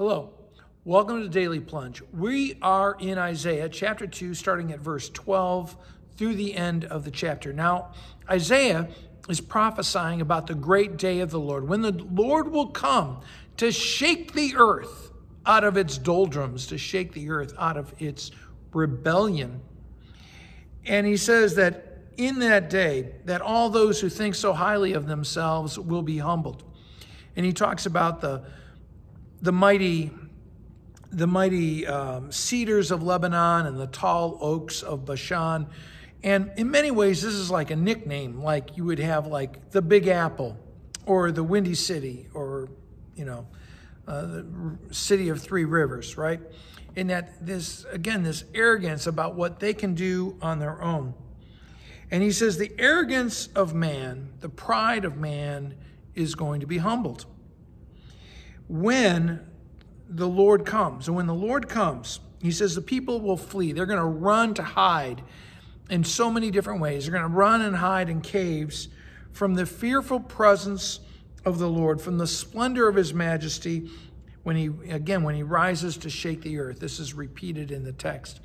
Hello. Welcome to Daily Plunge. We are in Isaiah chapter 2, starting at verse 12 through the end of the chapter. Now, Isaiah is prophesying about the great day of the Lord, when the Lord will come to shake the earth out of its doldrums, to shake the earth out of its rebellion. And he says that in that day, that all those who think so highly of themselves will be humbled. And he talks about the, the mighty the mighty um, cedars of Lebanon and the tall oaks of Bashan. And in many ways, this is like a nickname, like you would have like the Big Apple or the Windy City or, you know, uh, the city of three rivers, right? And that this, again, this arrogance about what they can do on their own. And he says, the arrogance of man, the pride of man, is going to be humbled. When the Lord comes. And when the Lord comes, he says the people will flee. They're going to run to hide in so many different ways. They're going to run and hide in caves from the fearful presence of the Lord, from the splendor of his majesty when he again when he rises to shake the earth. This is repeated in the text.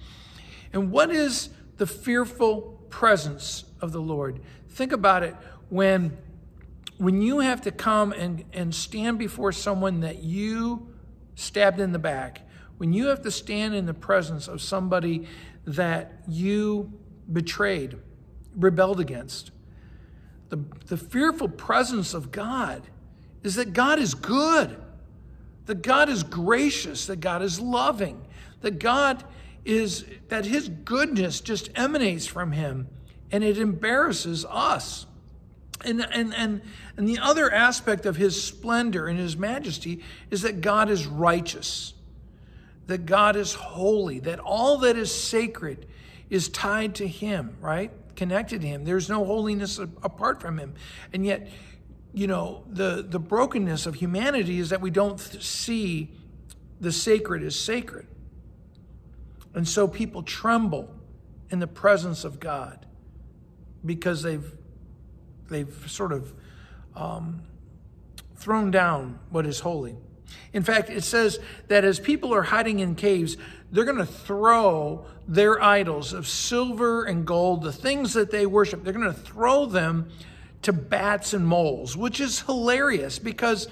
And what is the fearful presence of the Lord? Think about it when when you have to come and, and stand before someone that you stabbed in the back, when you have to stand in the presence of somebody that you betrayed, rebelled against, the, the fearful presence of God is that God is good, that God is gracious, that God is loving, that God is, that His goodness just emanates from Him and it embarrasses us. And, and, and, and the other aspect of his splendor and his majesty is that God is righteous, that God is holy, that all that is sacred is tied to him, right? Connected to him. There's no holiness apart from him. And yet, you know, the, the brokenness of humanity is that we don't see the sacred as sacred. And so people tremble in the presence of God because they've they've sort of um, thrown down what is holy. In fact, it says that as people are hiding in caves, they're going to throw their idols of silver and gold, the things that they worship, they're going to throw them to bats and moles, which is hilarious because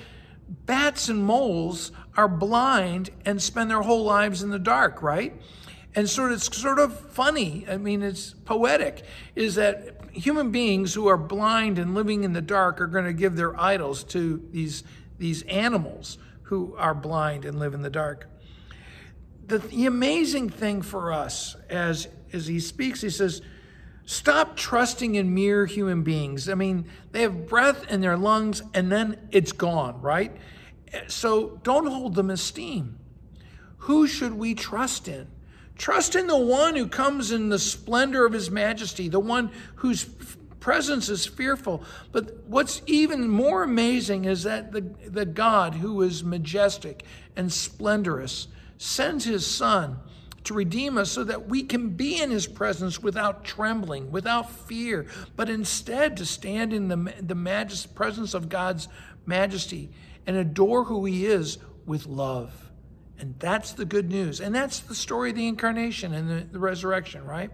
bats and moles are blind and spend their whole lives in the dark, right? And sort of, sort of funny. I mean, it's poetic. Is that human beings who are blind and living in the dark are going to give their idols to these, these animals who are blind and live in the dark. The, the amazing thing for us as, as he speaks, he says, Stop trusting in mere human beings. I mean, they have breath in their lungs and then it's gone, right? So don't hold them esteem. Who should we trust in? Trust in the one who comes in the splendor of his majesty, the one whose presence is fearful. But what's even more amazing is that the, the God who is majestic and splendorous sends his son to redeem us so that we can be in his presence without trembling, without fear, but instead to stand in the, the majest, presence of God's majesty and adore who he is with love. And that's the good news. And that's the story of the incarnation and the, the resurrection, right?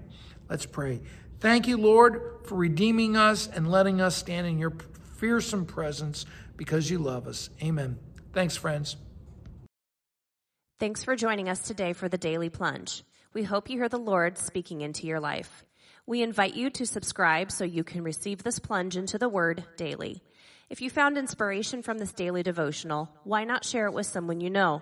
Let's pray. Thank you, Lord, for redeeming us and letting us stand in your fearsome presence because you love us. Amen. Thanks, friends. Thanks for joining us today for the Daily Plunge. We hope you hear the Lord speaking into your life. We invite you to subscribe so you can receive this plunge into the Word daily. If you found inspiration from this daily devotional, why not share it with someone you know?